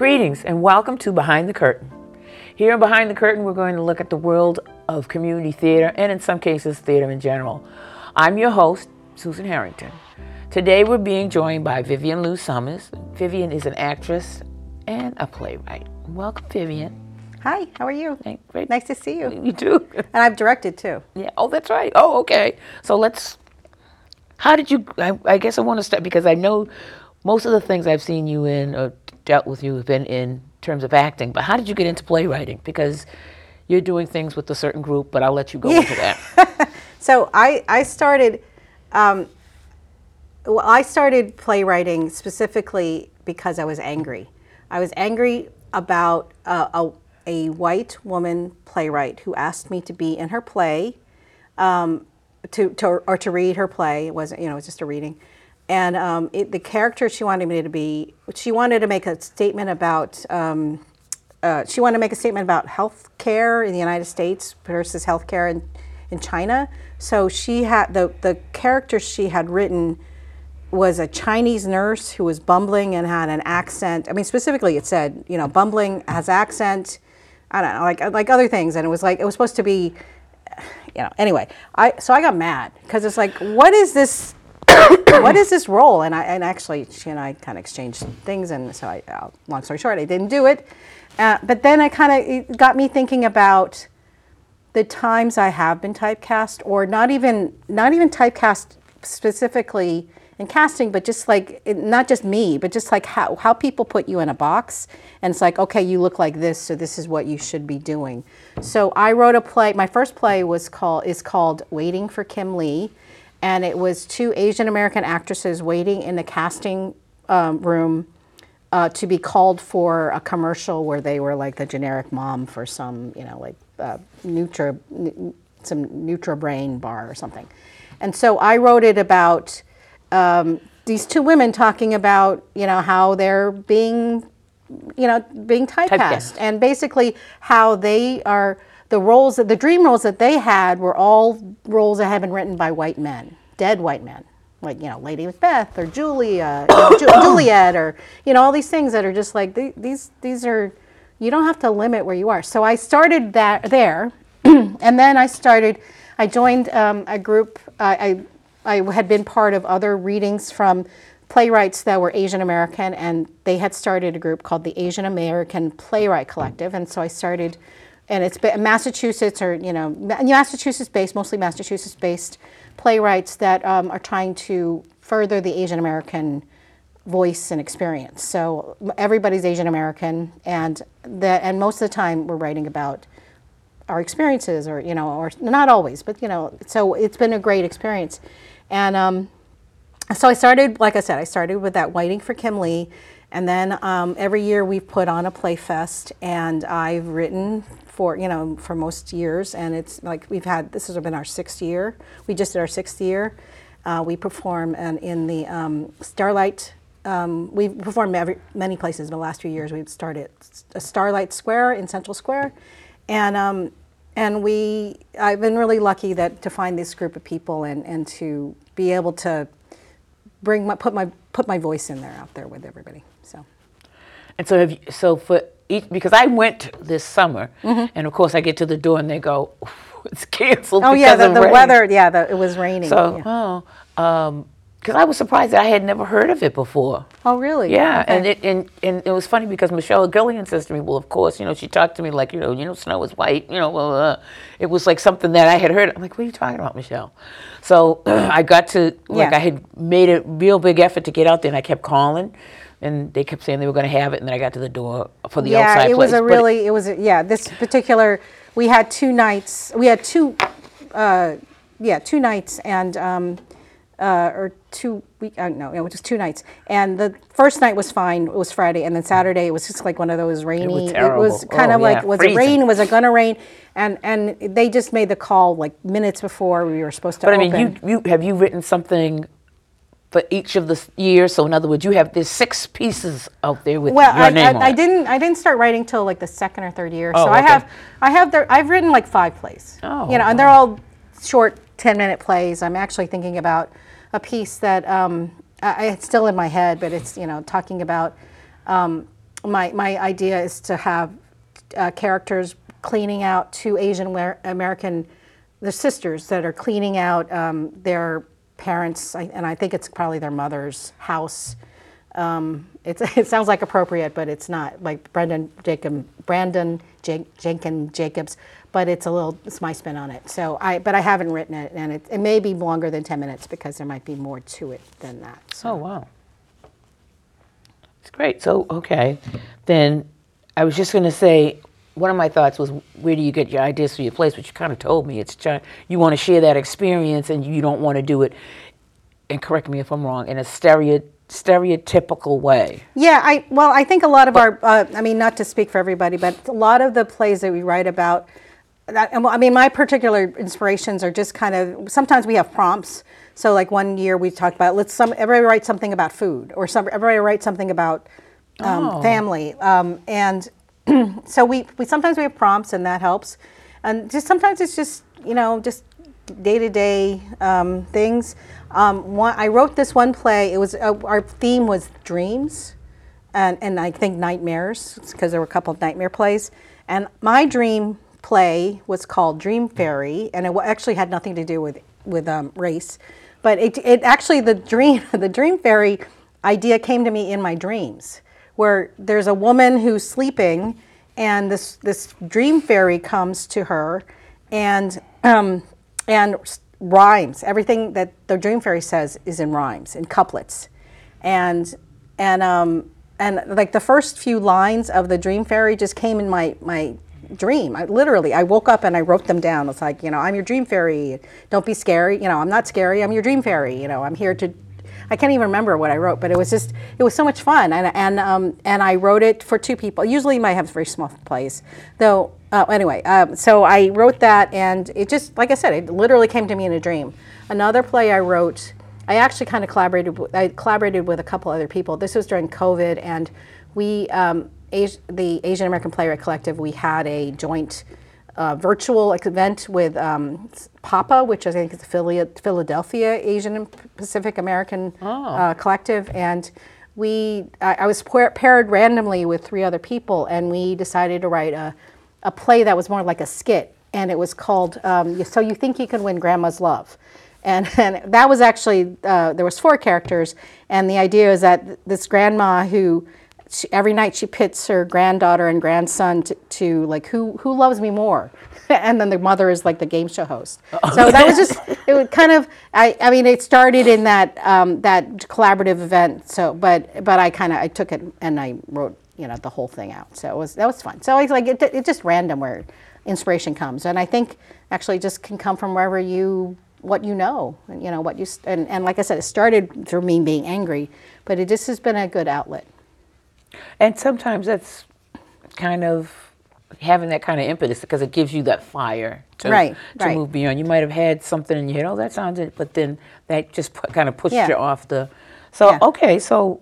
Greetings and welcome to Behind the Curtain. Here in Behind the Curtain, we're going to look at the world of community theater and, in some cases, theater in general. I'm your host, Susan Harrington. Today, we're being joined by Vivian Liu-Sommers. Vivian is an actress and a playwright. Welcome, Vivian. Hi, how are you? Great. Nice to see you. You too. And I've directed too. Yeah. Oh, that's right. Oh, okay. So let's. How did you? I, I guess I want to start because I know most of the things I've seen you in or dealt with you have been in terms of acting. But how did you get into playwriting? Because you're doing things with a certain group, but I'll let you go into that. So I, I started, um, well, I started playwriting specifically because I was angry. I was angry about uh, a, a white woman playwright who asked me to be in her play, um, to, to or to read her play. It wasn't, you know, it was just a reading. And um, it, the character she wanted me to be, she wanted to make a statement about. Um, uh, she wanted to make a statement about health care in the United States versus health care in, in China. So she had the, the character she had written was a Chinese nurse who was bumbling and had an accent. I mean, specifically, it said, you know, bumbling has accent. I don't know, like like other things, and it was like it was supposed to be, you know. Anyway, I so I got mad because it's like, what is this? What is this role? And I and actually, she and I kind of exchanged things, and so I, uh, long story short, I didn't do it. Uh, but then I kind of got me thinking about the times I have been typecast, or not even not even typecast specifically in casting, but just like not just me, but just like how how people put you in a box, and it's like okay, you look like this, so this is what you should be doing. So I wrote a play. My first play was called is called Waiting for Kim Lee, and it was two Asian American actresses waiting in the casting um, room uh, to be called for a commercial where they were like the generic mom for some, you know, like uh, Nutra, n- some Nutri-Grain bar or something. And so I wrote it about um, these two women talking about, you know, how they're being, you know, being typecast, Typecast. and basically how they are the roles that the dream roles that they had were all roles that had been written by white men, dead white men like you know Lady Macbeth or Julia, you know, Ju- Juliet, or you know all these things that are just like these these are you don't have to limit where you are. So I started that there, and then I started. I joined um, a group. I, I I had been part of other readings from playwrights that were Asian American, and they had started a group called the Asian American Playwright Collective, and so I started. And it's Massachusetts or you know Massachusetts-based, mostly Massachusetts-based playwrights that um, are trying to further the Asian American voice and experience. So everybody's Asian American, and that and most of the time we're writing about our experiences, or you know, or not always, but you know. So it's been a great experience, and um, so I started, like I said, I started with that Waiting for Kim Lee, and then um, every year we've put on a play fest, and I've written for you know for most years, and it's like we've had this has been our sixth year. We just did our sixth year. Uh, we perform and in the um, Starlight. Um, we've performed every, many places in the last few years. We've started a Starlight Square in Central Square, and um, and we I've been really lucky that to find this group of people and, and to be able to bring my put my put my voice in there out there with everybody. So and so have you, so for each because I went this summer, mm-hmm. and of course I get to the door and they go, it's canceled. oh yeah, the, of the rain." weather yeah the, it was raining. So yeah. oh, um, because I was surprised that I had never heard of it before. oh really? Yeah, and it and, and it was funny because Michelle Aguilon says to me, "Well, of course, you know." She talked to me like, you know, you know, snow is white. You know, blah, blah, blah. it was like something that I had heard. I'm like, "What are you talking about, Michelle?" So I got to like Yeah. I had made a real big effort to get out there, and I kept calling, and they kept saying they were going to have it, and then I got to the door for the yeah, outside it was place. a really it was a, yeah this particular we had two nights we had two uh, yeah two nights and um, uh, or two week uh, no it was just two nights and the first night was fine it was Friday and then Saturday it was just like one of those rainy It was kind Oh, of like yeah, was freezing. it rain was it gonna rain and and they just made the call like minutes before we were supposed to But I mean, you you have you written something for each of the years? So in other words, you have there's six pieces out there with Well, your I, name on I, I it. didn't. I didn't start writing till like the second or third year. Oh, so I have, I have, there, I've written like five plays. Oh, you know, and they're all short, ten minute plays. I'm actually thinking about a piece that um, I, it's still in my head, but it's you know talking about um, my my idea is to have uh, characters cleaning out two Asian American, the sisters that are cleaning out um, their parents, and I think it's probably their mother's house. Um, it sounds like appropriate, but it's not. Like Brendan Jacob, Brandon Jen- Jenkin Jacobs, but it's a little. It's my spin on it. So I, but I haven't written it, and it, it may be longer than ten minutes because there might be more to it than that. So. Oh, wow. It's great. So, okay. Then I was just going to say, one of my thoughts was, where do you get your ideas for your plays? But you kind of told me it's try- you want to share that experience and you don't want to do it, and correct me if I'm wrong, in a stereo, stereotypical way. Yeah, I well, I think a lot of our, uh, I mean, not to speak for everybody, but a lot of the plays that we write about, I mean, my particular inspirations are just kind of. Sometimes we have prompts. So, like one year we talked about let's some everybody write something about food, or some everybody write something about um, Oh. family, um, and so we, we sometimes we have prompts and that helps, and just sometimes it's just you know just day to day things. Um, one, I wrote this one play. It was uh, our theme was dreams, and and I think nightmares because there were a couple of nightmare plays. And my dream play was called Dream Fairy, and it actually had nothing to do with with um, race, but it it actually the dream the Dream Fairy idea came to me in my dreams, where there's a woman who's sleeping, and this this dream fairy comes to her, and um, and rhymes. Everything that the dream fairy says is in rhymes, in couplets, and and um, and like the first few lines of the dream fairy just came in my my dream. I literally I woke up and I wrote them down. It's like you know I'm your dream fairy. Don't be scary. You know I'm not scary. I'm your dream fairy. You know I'm here to. I can't even remember what I wrote, but it was just it was so much fun, and and um, and I wrote it for two people. Usually, you might have very small plays, though. Uh, anyway, um, so I wrote that, and it just like I said, it literally came to me in a dream. Another play I wrote, I actually kind of collaborated. With, I collaborated with a couple other people. This was during COVID, and we, um, Asi- the Asian American Playwright Collective, we had a joint uh, virtual event with um, PAPA, which I think is the Philadelphia Asian and Pacific American uh, Collective, and we I, I was pair- paired randomly with three other people, and we decided to write a, a play that was more like a skit, and it was called um, "So You Think You Can Win Grandma's Love." And, and that was actually uh, there was four characters, and the idea is that this grandma who she, every night she pits her granddaughter and grandson to, to like who who loves me more? And then the mother is like the game show host. So that was just it would kind of i i mean it started in that um, that collaborative event so but but i kind of i took it and i wrote you know the whole thing out. So it was that was fun. So it's like it, it's just random where inspiration comes. And i think actually just can come from wherever you what you know you know what you and, and like i said it started through me being angry but it just has been a good outlet And sometimes that's kind of having that kind of impetus because it gives you that fire to, Right, to right. move beyond. You might have had something in your head, oh, that sounds it, but then that just pu- kind of pushed Yeah. you off the. So, Yeah. okay, so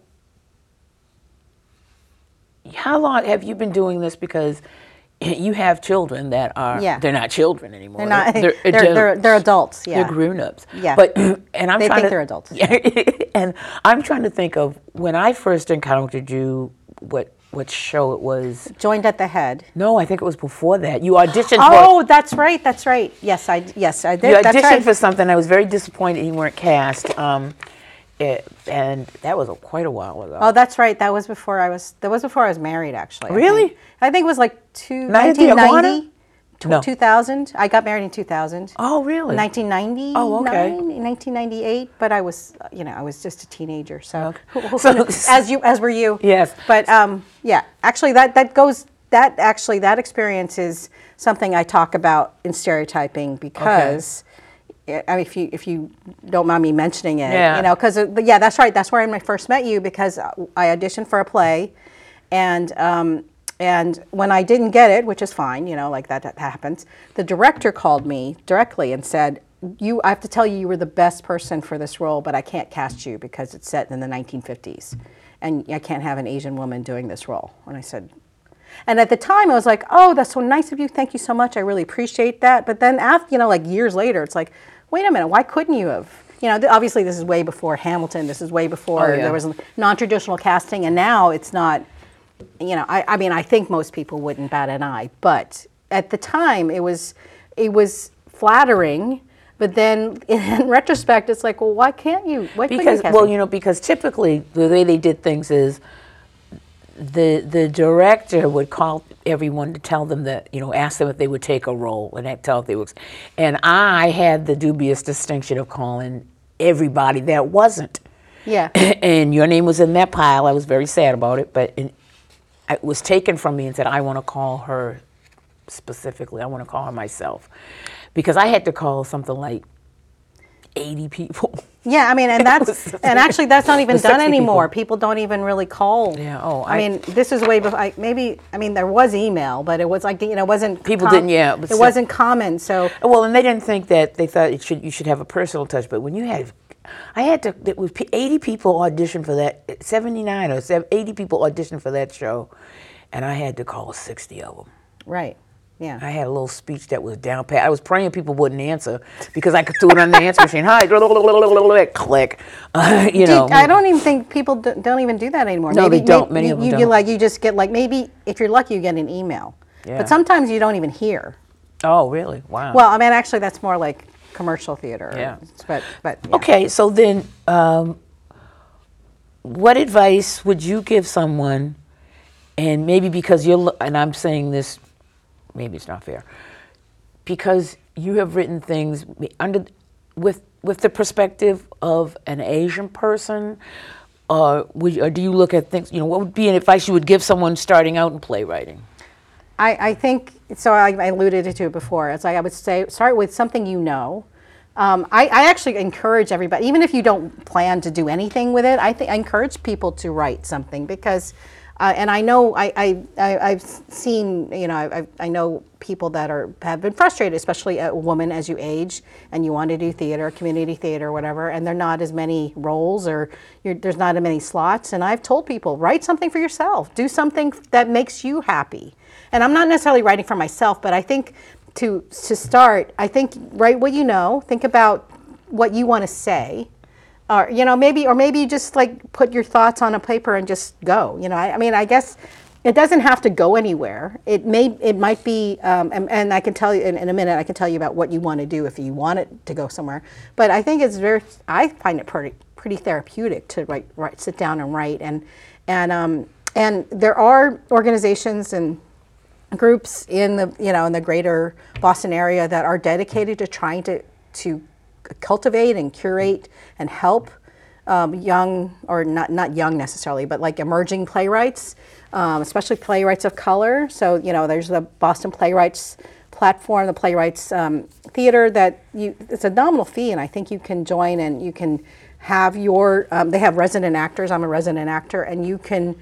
how long have you been doing this? Because you have children that are, Yeah. they're not children anymore. They're not. They're, They're, they're, they're, adults. Yeah. they're grown-ups. Yeah. But and I'm They trying think to, they're adults. Yeah. and I'm trying to think of when I first encountered you, what what show it was. Joined at the head. No, I think it was before that. You auditioned Oh, that's right. That's right. Yes, I yes I for did. you auditioned right. for something. I was very disappointed you weren't cast. Um, it, and that was a, quite a while ago. Oh, that's right. That was before I was. That was before I was married. Actually. I Really? think. I think it was like two, Night at the Iguana? 1990, tw- No. 2000. I got married in 2000. oh, really? 1990. Oh, okay. 1998. But I was, you know, I was just a teenager. So, Okay. So- as you, as were you. Yes. But um, yeah, actually, that that goes. That actually, that experience is something I talk about in stereotyping because. I mean, if you if you don't mind me mentioning it, Yeah. you know, because yeah, that's right. That's where I first met you because I auditioned for a play, and um, and when I didn't get it, which is fine, you know, like that, that happens. The director called me directly and said, "You, I have to tell you, you were the best person for this role, but I can't cast you because it's set in the 1950s, and I can't have an Asian woman doing this role." And I said, and at the time, I was like, "Oh, that's so nice of you. Thank you so much. I really appreciate that." But then, after you know, like years later, it's like, "Wait a minute. Why couldn't you have?" You know, th- obviously, this is way before Hamilton. This is way oh, before Oh, yeah. there was non-traditional casting, and now it's not. you know, I, I mean, I think most people wouldn't bat an eye, but at the time, it was, it was flattering. But then, in retrospect, it's like, well, why can't you? Why because you, well you know because typically the way they did things is the the director would call everyone to tell them that you know ask them if they would take a role and tell if they would. And I had the dubious distinction of calling everybody that wasn't. Yeah, and your name was in that pile. I was very sad about it but it was taken from me and said I want to call her specifically. I want to call her myself. Because I had to call something like 80 people yeah. I mean, and that's and actually that's not even done 60 people. anymore. People. don't even really call. Yeah, oh, I, I- mean, this is way before. I, maybe I mean there was email, but it was like you know, it wasn't People didn't- yeah, it so- wasn't common. So Well, and they didn't think that they thought it should you should have a personal touch. But when you had, I had to. It was eighty people auditioned for that. Seventy nine or eighty people auditioned for that show, and I had to call sixty of them. right, yeah. I had a little speech that was down pat. I was praying people wouldn't answer because I could do it on the answer machine. Hi, click. Uh, you Do know. I don't even think people do, don't even do that anymore. No, they don't. Many you, of them you, you don't. like you just get like maybe if you're lucky you get an email, Yeah. but sometimes you don't even hear. Oh, really? Wow. Well, I mean, actually, that's more like commercial theater. Yeah. But but yeah. Okay, so then, um, what advice would you give someone? And maybe because you're, and I'm saying this, maybe it's not fair, because you have written things under with with the perspective of an Asian person. Uh, would or do you look at things? You know, what would be an advice you would give someone starting out in playwriting? I, I think so. I, I alluded to it before. It's like I would say, start with something you know. Um, I, I actually encourage everybody, even if you don't plan to do anything with it. I think I encourage people to write something because, uh, and I know I, I, I I've seen you know I, I- know people that are have been frustrated, especially a woman as you age and you want to do theater, community theater, whatever, and there are not as many roles or there's not as many slots. And I've told people write something for yourself, do something that makes you happy and I'm not necessarily writing for myself, but I think to to start, I think write what you know. Think about what you want to say, or you know maybe or maybe you just like put your thoughts on a paper and just go. You know, I, I mean, I guess it doesn't have to go anywhere. It may it might be, um, and, and I can tell you in, in a minute. I can tell you about what you want to do if you want it to go somewhere. But I think it's very. I find it pretty pretty therapeutic to write, write sit down and write and and um, and there are organizations and groups in the you know in the greater Boston area that are dedicated to trying to to cultivate and curate and help um, young or not not young necessarily, but like emerging playwrights, um, especially playwrights of color. So you know, there's the Boston Playwrights platform, the Playwrights um, Theater. That you it's a nominal fee, and I think you can join and you can have your. Um, they have resident actors. I'm a resident actor, and you can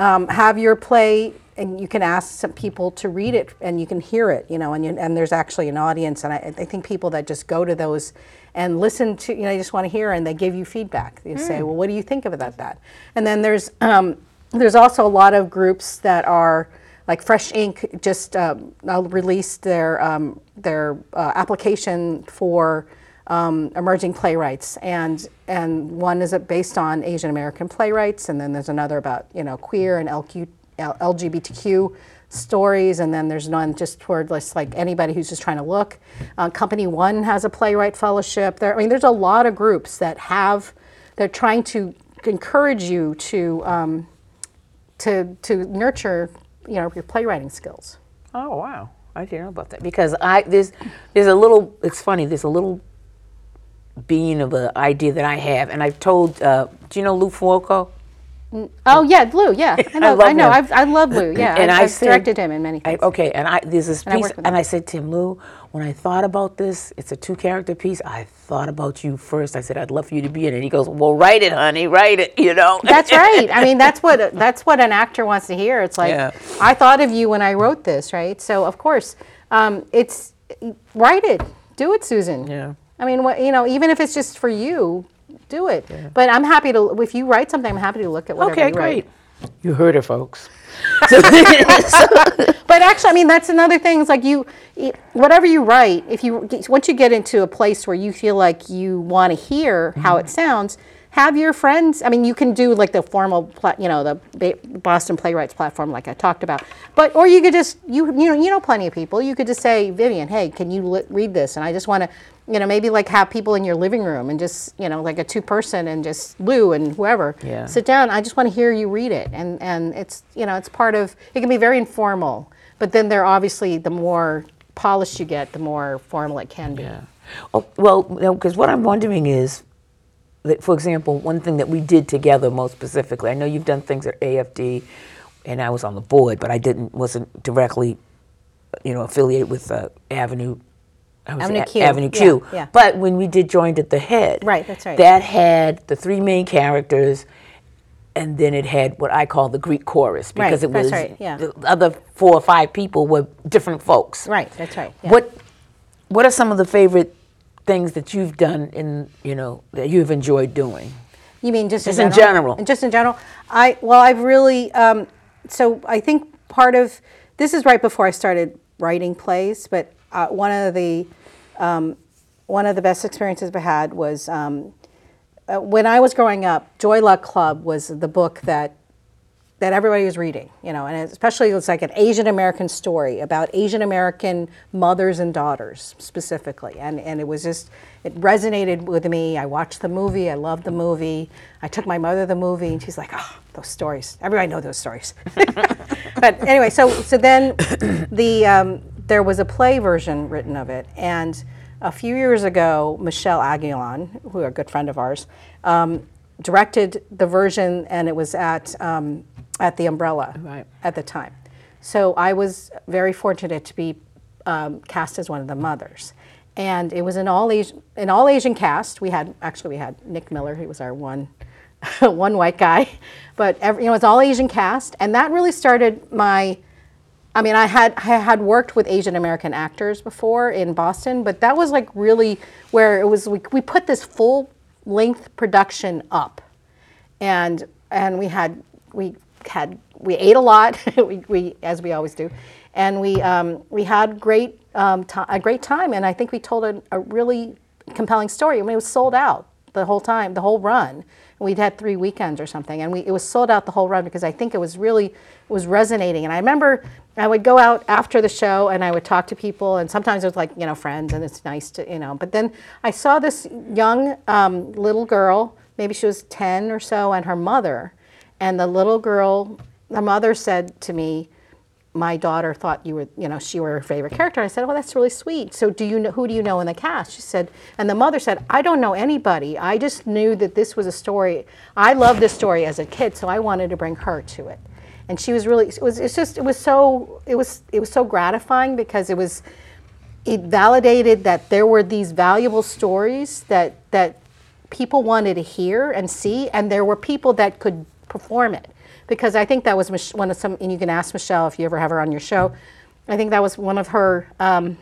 um, have your play and you can ask some people to read it and you can hear it you know and, you, and there's actually an audience and I, I think people that just go to those and listen to you know they just want to hear and they give you feedback. You say well what do you think about that and then there's um, there's also a lot of groups that are like Fresh Ink just um, uh, released their um, their uh, application for um, emerging playwrights, and and one is based on Asian American playwrights, and then there's another about you know queer and LQ, LGBTQ stories, and then there's none just toward just like anybody who's just trying to look. Uh, Company One has a playwright fellowship. There, I mean, there's a lot of groups that have they're trying to encourage you to um, to to nurture you know your playwriting skills. Oh wow, I didn't know about that because I there's there's a little. It's funny. There's a little bean of an idea that I have, and I've told. Uh, do you know Lou Fuoco? Oh yeah, Lou. Yeah, I know. I, love know. I've, I love Lou. Yeah, and I've, I I've said- directed him in many I, okay, and I there's this And I piece, and him. I said to him, Lou, when I thought about this, it's a two character piece. I thought about you first. I said I'd love for you to be in it. He goes, Well, write it, honey, write it. You know. That's right. I mean, that's what that's what an actor wants to hear. It's like Yeah. I thought of you when I wrote this, right? So of course, um, it's write it, do it, Susan. Yeah. I mean, what you know, even if it's just for you, do it. But I'm happy to if you write something, I'm happy to look at whatever okay, you write. Okay, great. You heard it, folks. But actually, I mean, that's another thing. It's like you, whatever you write, if you once you get into a place where you feel like you want to hear how Mm-hmm. it sounds, have your friends. I mean, you can do like the formal, pla- you know, the Boston Playwrights platform, like I talked about. But or you could just you you know you know plenty of people. You could just say, Vivian, hey, can you li- read this? And I just want to, you know, maybe like have people in your living room and just you know like a two person and just Lou and whoever Yeah. sit down. I just want to hear you read it, and and it's you know it's part of. It can be very informal, but then they're obviously the more polished you get, the more formal it can be. Yeah. Oh, well, because what I'm wondering is, that, for example, one thing that we did together most specifically. I know you've done things at AFD, and I was on the board, but I didn't wasn't directly, you know, affiliated with uh, Avenue. I was Avenue at Q, Avenue yeah, Q. yeah. But when we did Joined at the Head, Right, that's right. That had the three main characters, and then it had what I call the Greek chorus Right, because it that's was right, yeah. the other four or five people were different folks. Right, that's right. yeah. What What are some of the favorite things that you've done in you know that you've enjoyed doing? You mean just, Just in general. And Just in general. I well, I've really. Um, so I think part of this is right before I started writing plays, but uh, one of the um, one of the best experiences I had was um, uh, when I was growing up. Joy Luck Club was the book that that everybody was reading, you know, and especially it's like an Asian American story about Asian American mothers and daughters specifically, and and it was just it resonated with me. I watched the movie, I loved the movie. I took my mother the movie, and she's like, "Oh, those stories! Everybody knows those stories." but anyway, so so then the um, there was a play version written of it, and a few years ago, Michelle Aguilon, who a good friend of ours, um, directed the version, and it was at um, at the Umbrella Right. at the time. So I was very fortunate to be um, cast as one of the mothers, and it was an all Asian an all Asian cast. We had actually we had Nick Miller, he was our one one white guy, but every, you know it was all Asian cast, and that really started my. I mean, I had I had worked with Asian American actors before in Boston, but that was like really where it was. We, we put this full length production up, and and we had we had we ate a lot, we, we as we always do, and we um, we had great um, a great time, and I think we told a, a really compelling story. I mean, it was sold out the whole time, the whole run. We'd had three weekends or something, and we, it was sold out the whole run because I think it was really it was resonating. And I remember I would go out after the show and I would talk to people, and sometimes it was like you know friends, and it's nice to you know. But then I saw this young um, little girl, maybe she was ten or so, and her mother, and the little girl, the mother said to me, my daughter thought you were, you know, she were her favorite character. I said, well, that's really sweet. So, do you know who do you know in the cast?" She said, and the mother said, "I don't know anybody. I just knew that this was a story. I loved this story as a kid, so I wanted to bring her to it." And she was really, it was, it's just, it was so, it was, it was so gratifying because it was, it validated that there were these valuable stories that that people wanted to hear and see, and there were people that could perform it. Because I think that was Mich- one of some, and you can ask Michelle if you ever have her on your show. I think that was one of her um,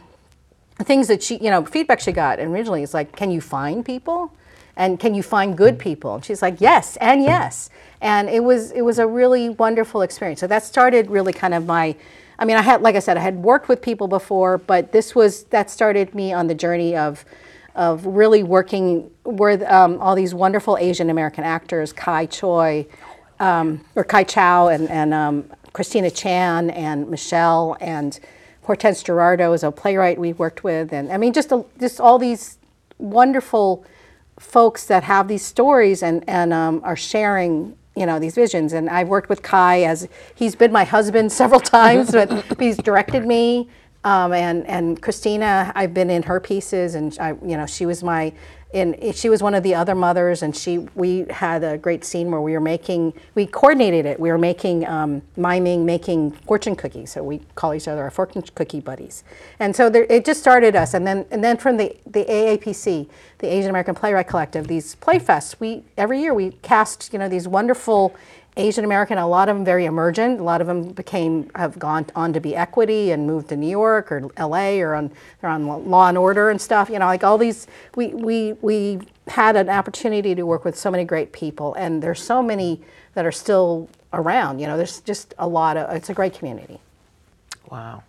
things that she, you know, feedback she got originally is like, can you find people? And can you find good people? And she's like, yes, and yes. And it was it was a really wonderful experience. So that started really kind of my, I mean, I had, like I said, I had worked with people before, but this was that started me on the journey of, of really working with um, all these wonderful Asian American actors, Kai Choi, um, or Kai Chow, and and um, Christina Chan, and Michelle, and Hortense Gerardo is a playwright we worked with, and I mean just a, just all these wonderful folks that have these stories and and um, are sharing you know these visions. And I've worked with Kai as he's been my husband several times, but he's directed me. Um, and and Christina, I've been in her pieces, and I, you know she was my, in she was one of the other mothers, and she we had a great scene where we were making, we coordinated it. We were making um, miming, making fortune cookies. So we call each other our fortune cookie buddies. And so there, it just started us, and then and then from the the AAPC, the Asian American Playwright Collective, these play fests. We every year we cast you know these wonderful Asian American, a lot of them very emergent. A lot of them became have gone on to be equity and moved to New York or L.A. or on they're on Law and Order and stuff. You know, like all these. We we we had an opportunity to work with so many great people, and there's so many that are still around. You know, there's just a lot of. It's a great community. Wow.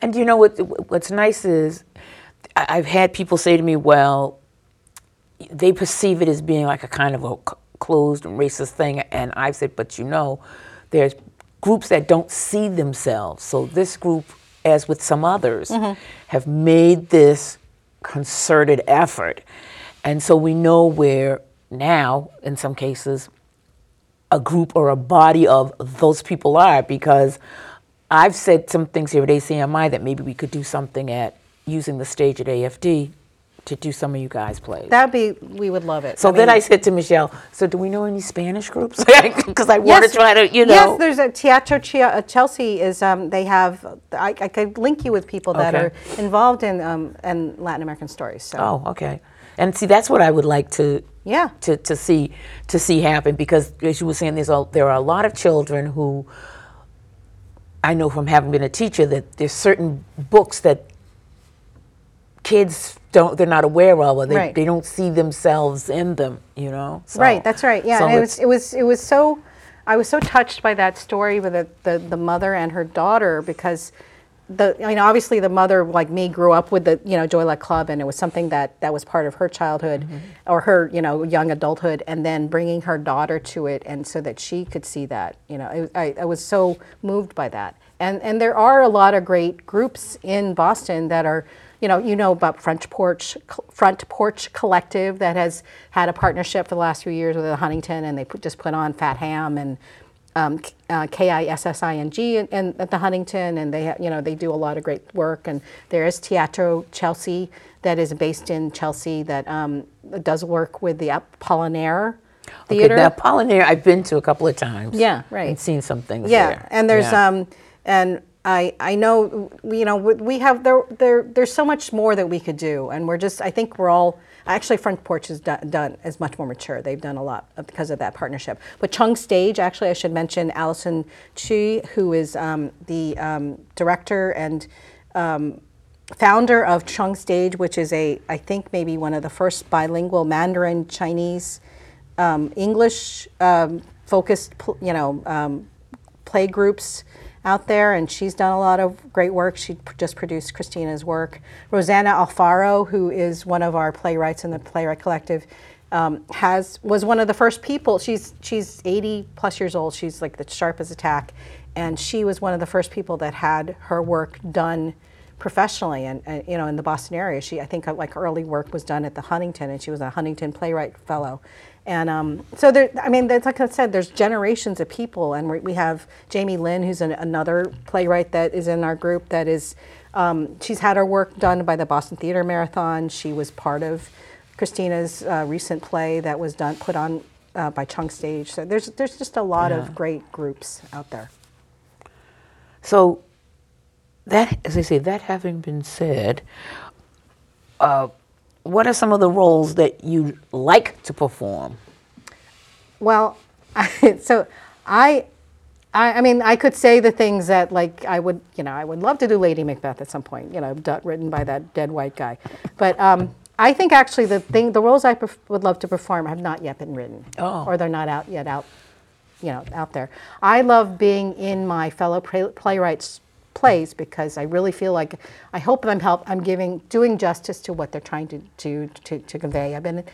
And you know what? What's nice is I've had people say to me, "Well, they perceive it as being like a kind of a closed and racist thing. And I've said, but you know, there's groups that don't see themselves. So this group, as with some others, mm-hmm. have made this concerted effort. And so we know where now, in some cases, a group or a body of those people are because I've said some things here at ACMI that maybe we could do something at using the stage at AFD to do some of you guys' plays. That'd be, we would love it. so then mean- I said to Michelle, "So do we know any Spanish groups? Because I want to try to, you know." Yes, there's a Teatro Chia- uh, Chelsea is um, they have I, I could link you with people that Okay. are involved in um, in Latin American stories. So Oh, okay. And see, that's what I would like to Yeah. to, to see to see happen because, as you were saying, there's a, there are a lot of children who I know from having been a teacher that there's certain books that kids don't they're not aware of or they, Right. they don't see themselves in them. You know. So- Right, that's right. Yeah, so and it was it was it was so I was so touched by that story with the, the, the mother and her daughter because the I mean obviously the mother like me grew up with the you know Joy Luck Club and it was something that that was part of her childhood Mm-hmm. or her you know young adulthood and then bringing her daughter to it and so that she could see that you know it, I, I was so moved by that and and there are a lot of great groups in Boston that are you know, you know about Front Porch Front Porch Collective that has had a partnership for the last few years with the Huntington, and they put, just put on Fat Ham and um, uh, K I S S I N G and, and at the Huntington, and they you know they do a lot of great work. And there is Teatro Chelsea that is based in Chelsea that um, does work with the Apollinaire Theater. Okay, now Apollinaire, I've been to a couple of times. Yeah, right. And seen some things. Yeah, there. and there's Yeah. um, and I I know you know we have there there there's so much more that we could do, and we're just I think we're all actually Front Porch has done, done is much more mature. They've done a lot because of that partnership. But Chuang Stage, actually, I should mention Allison Chi, who is um, the um, director and. Um, founder of Chuang Stage, which is a, I think maybe one of the first bilingual Mandarin Chinese um, English um, focused, you know, um, play groups out there, and she's done a lot of great work. She just produced Christina's work. Rosanna Alfaro, who is one of our playwrights in the Playwright Collective, um, has was one of the first people. She's she's 80 plus years old. She's like the sharp as a tack, and she was one of the first people that had her work done professionally and, and you know in the Boston area. She I think uh, like early work was done at the Huntington, and she was a Huntington Playwright Fellow. And um, so there, I mean, that's like I said, there's generations of people, and we, we have Jamie Lynn, who's an, another playwright that is in our group. That is, um, she's had her work done by the Boston Theater Marathon. She was part of Christina's uh, recent play that was done put on uh, by Chuang Stage. So there's there's just a lot Yeah. of great groups out there. So, that, as I say, that having been said, uh, what are some of the roles that you like to perform? Well, so I, I, I mean, I could say the things that like I would, you know, I would love to do Lady Macbeth at some point, you know, written by that dead white guy. But um, I think actually the thing, the roles I perf- would love to perform have not yet been written, Oh. or they're not out yet out, you know, out there. I love being in my fellow play- playwrights' plays because I really feel like I hope I'm help I'm giving doing justice to what they're trying to to to, to convey. I've been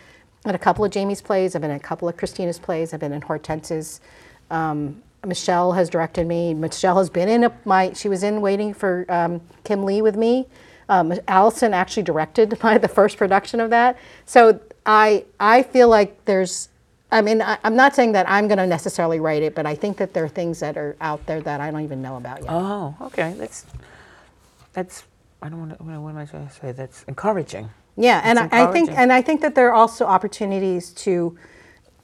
in a couple of Jamie's plays. I've been in a couple of Christina's plays. I've been in Hortense's. Um, Michelle has directed me. Michelle has been in a, my. She was in Waiting for um, Kim Lee with me. Um, Allison actually directed my the first production of that. So I I feel like there's. I mean, I, I'm not saying that I'm going to necessarily write it, but I think that there are things that are out there that I don't even know about yet. Oh, okay. That's that's. I don't want to. What am I trying to say? That's encouraging. Yeah, and I, I think and I think that there are also opportunities to.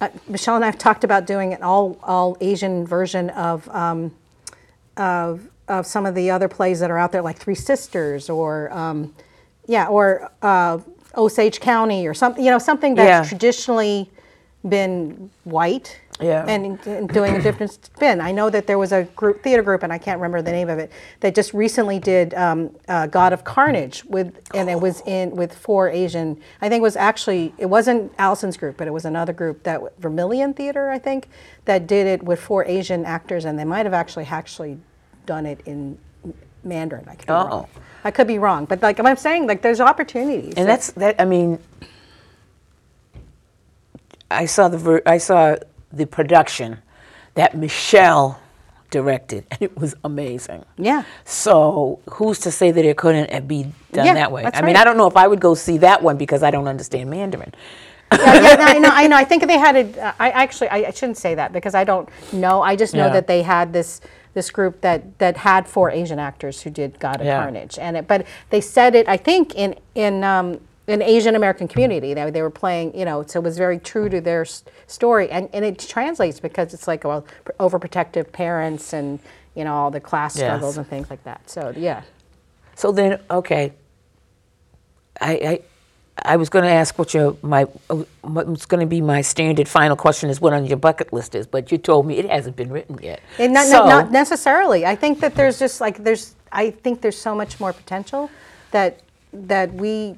Uh, Michelle and I have talked about doing an all all Asian version of um, of of some of the other plays that are out there, like Three Sisters or um, yeah, or uh, Osage County or something. You know, something that's Yeah. traditionally been white. Yeah. And, and doing a different spin. I know that there was a group, theater group, and I can't remember the name of it, that just recently did um, uh, God of Carnage with, and it was in with four Asian. I think it was actually it wasn't Allison's group, but it was another group that Vermilion Theater, I think, that did it with four Asian actors, and they might have actually actually done it in Mandarin. I could be Oh. wrong. I could be wrong, but like I'm saying, like there's opportunities. And that's that. I mean, I saw the ver- I saw the production that Michelle directed, and it was amazing. Yeah. So who's to say that it couldn't be done Yeah, that way? that's I mean, right. I don't know if I would go see that one because I don't understand Mandarin. yeah, yeah, no, I know. I know. I think they had uh, I actually, I, I shouldn't say that because I don't know. I just know Yeah. that they had this this group that that had four Asian actors who did God of. Carnage, and it, but they said it. I think in in um, an Asian American community, they, they were playing. You know, so it was very true to their story, and, and it translates because it's like well, pr- overprotective parents and you know all the class Yes. struggles and things like that. So yeah. So then, okay. I I, I was going to ask what your my what's going to be my standard final question is what on your bucket list is, but you told me it hasn't been written yet. And not, so, not, not necessarily. I think that there's just like there's. I think there's so much more potential that that we.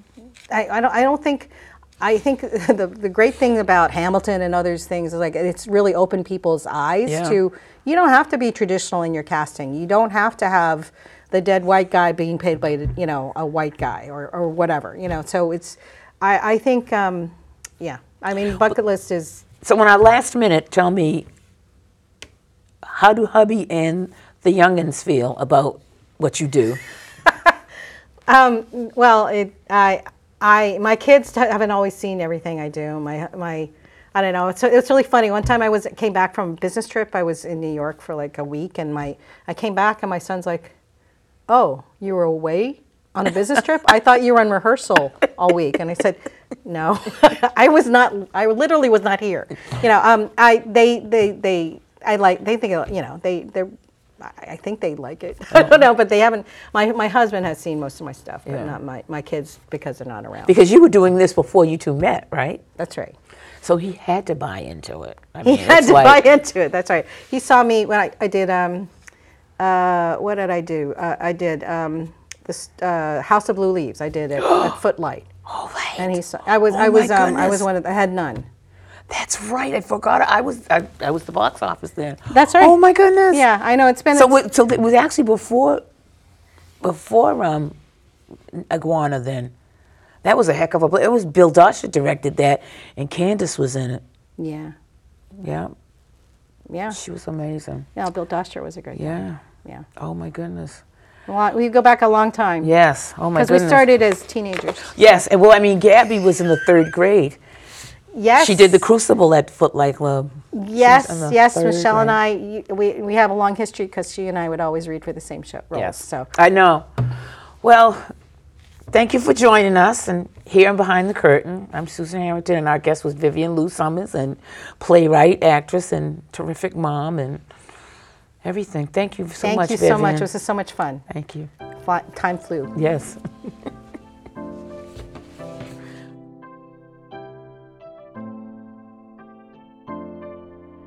I, I don't. I don't think. I think the the great thing about Hamilton and others things is like it's really opened people's eyes Yeah. to. You don't have to be traditional in your casting. You don't have to have the dead white guy being paid by you know a white guy or, or whatever you know. So it's. I I think. Um, yeah. I mean, bucket list is so when our last minute, tell me how do hubby and the youngins feel about what you do? Well, it, I, I, my kids ha- haven't always seen everything I do. My, my, I don't know. It's, it's really funny. One time I was came back from a business trip. I was in New York for like a week, and my, I came back, and my son's like, "Oh, you were away on a business trip? I thought you were on rehearsal all week." And I said, "No, I was not. I literally was not here. You know, um, I, they, they, they, I like. They think, you know, they, they're." I think they like it. I don't know, but they haven't. My my husband has seen most of my stuff, but Yeah. not my, my kids because they're not around. Because you were doing this before you two met, right? That's right. So he had to buy into it. I He had it's to like- buy into it. That's right. He saw me when I, I did. Um, uh, what did I do? Uh, I did um, this uh, House of Blue Leaves. I did it at Footlight, Oh, and he saw. I was. Oh, I was. Um, I was goodness. one of. I had none. That's right. I forgot. I was I, I was the box office then. That's right. Oh my goodness. Yeah, I know. It's been. So it, so it was actually before before um Iguana then. That was a heck of a. It was Bill Dusher directed that, and Candace was in it. yeah. Yeah, Yeah. she was amazing. Yeah. Bill Doster was a great. guy. Yeah. Yeah. Oh my goodness. Well, we go back a long time. Yes. Oh my goodness. Because we started as teenagers. Yes, and well, I mean, Gabby was in the third grade. Yes. She did the Crucible at Footlight Club. Yes, the yes, third Michelle and. I, you- we, we have a long history because she and I would always read for the same show roles. Yes. So I know. Well, thank you for joining us. And here in Behind the Curtain, I'm Susan Harrington, and our guest was Vivian Liu-Sommers, and playwright, actress, and terrific mom, and everything. Thank you so much, thank you so much. This is so much fun. Thank you. Fly, time flew. Yes.